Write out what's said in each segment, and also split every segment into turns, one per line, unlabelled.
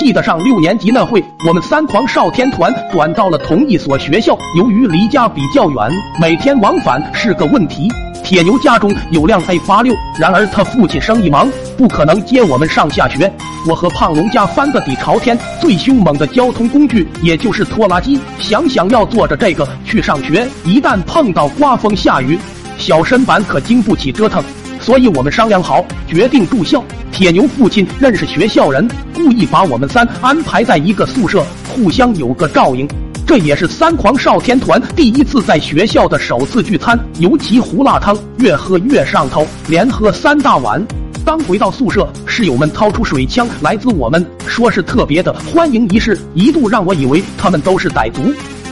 记得上六年级那会，我们三狂少天团转到了同一所学校，由于离家比较远，每天往返是个问题。铁牛家中有辆 A 八六，然而他父亲生意忙，不可能接我们上下学。我和胖龙家翻个底朝天，最凶猛的交通工具也就是拖拉机。想想要坐着这个去上学，一旦碰到刮风下雨，小身板可经不起折腾。所以我们商量好，决定住校。铁牛父亲认识学校人，故意把我们三安排在一个宿舍，互相有个照应。这也是三狂少天团第一次在学校的首次聚餐，尤其胡辣汤越喝越上头，连喝三大碗。刚回到宿舍，室友们掏出水枪来滋我们，说是特别的欢迎仪式，一度让我以为他们都是傣族。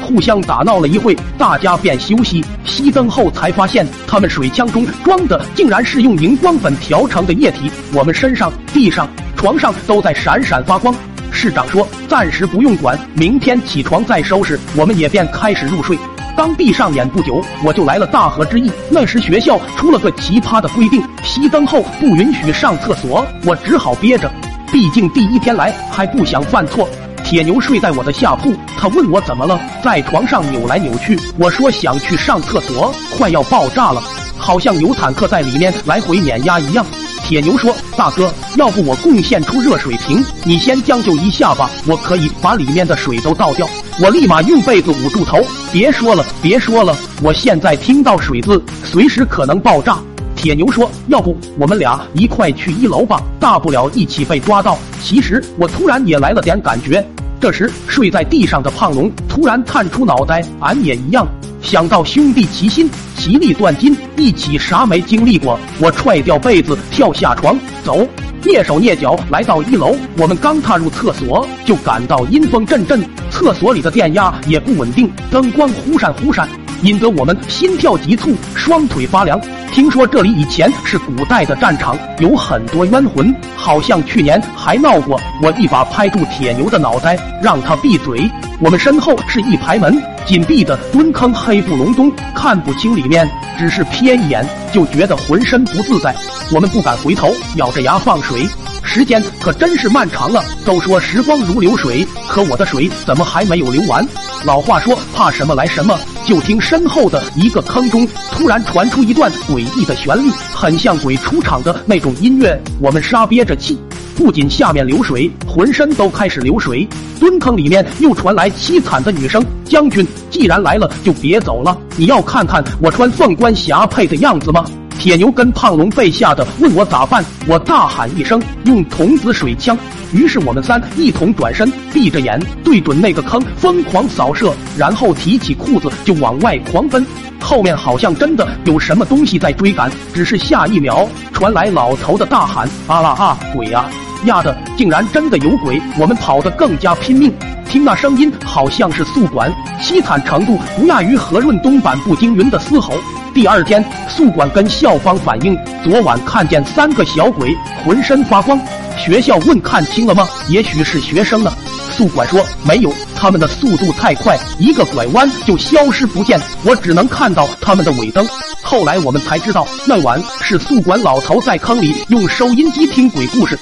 互相打闹了一会，大家便休息。熄灯后才发现，他们水枪中装的竟然是用荧光粉调成的液体，我们身上、地上、床上都在闪闪发光。市长说：“暂时不用管，明天起床再收拾。”我们也便开始入睡。刚闭上眼不久，我就来了大河之意。那时学校出了个奇葩的规定，熄灯后不允许上厕所，我只好憋着。毕竟第一天来，还不想犯错。铁牛睡在我的下铺，他问我怎么了，在床上扭来扭去。我说想去上厕所，快要爆炸了，好像有坦克在里面来回碾压一样。铁牛说：“大哥，要不我贡献出热水瓶，你先将就一下吧，我可以把里面的水都倒掉。”我立马用被子捂住头，别说了，别说了，我现在听到水字，随时可能爆炸。铁牛说：“要不我们俩一块去一楼吧，大不了一起被抓到。”其实我突然也来了点感觉。这时睡在地上的胖龙突然探出脑袋，俺也一样。想到兄弟齐心，其利断金，一起啥没经历过？我踹掉被子，跳下床，走，蹑手蹑脚来到一楼。我们刚踏入厕所，就感到阴风阵阵，厕所里的电压也不稳定，灯光忽闪忽闪，引得我们心跳急促，双腿发凉。听说这里以前是古代的战场，有很多冤魂，好像去年还闹过。我一把拍住铁牛的脑袋，让他闭嘴。我们身后是一排门。紧闭的蹲坑，黑不隆冬，看不清里面，只是瞥一眼就觉得浑身不自在。我们不敢回头，咬着牙放水。时间可真是漫长了。都说时光如流水，可我的水怎么还没有流完？老话说怕什么来什么。就听身后的一个坑中突然传出一段诡异的旋律，很像鬼出场的那种音乐。我们沙憋着气。不仅下面流水，浑身都开始流水。蹲坑里面又传来凄惨的女声：“将军，既然来了，就别走了。你要看看我穿凤冠霞帔的样子吗？”铁牛跟胖龙被吓得问我咋办，我大喊一声：“用童子水枪！”于是我们三一同转身，闭着眼对准那个坑疯狂扫射，然后提起裤子就往外狂奔。后面好像真的有什么东西在追赶，只是下一秒传来老头的大喊：“啊啦啊，鬼呀！”压的竟然真的有鬼！我们跑得更加拼命，听那声音好像是宿管，凄惨程度不亚于何润东版步惊云的嘶吼。第二天，宿管跟校方反映，昨晚看见三个小鬼浑身发光。学校问看清了吗？也许是学生呢。宿管说没有，他们的速度太快，一个拐弯就消失不见，我只能看到他们的尾灯。后来我们才知道，那晚是宿管老头在坑里用收音机听鬼故事。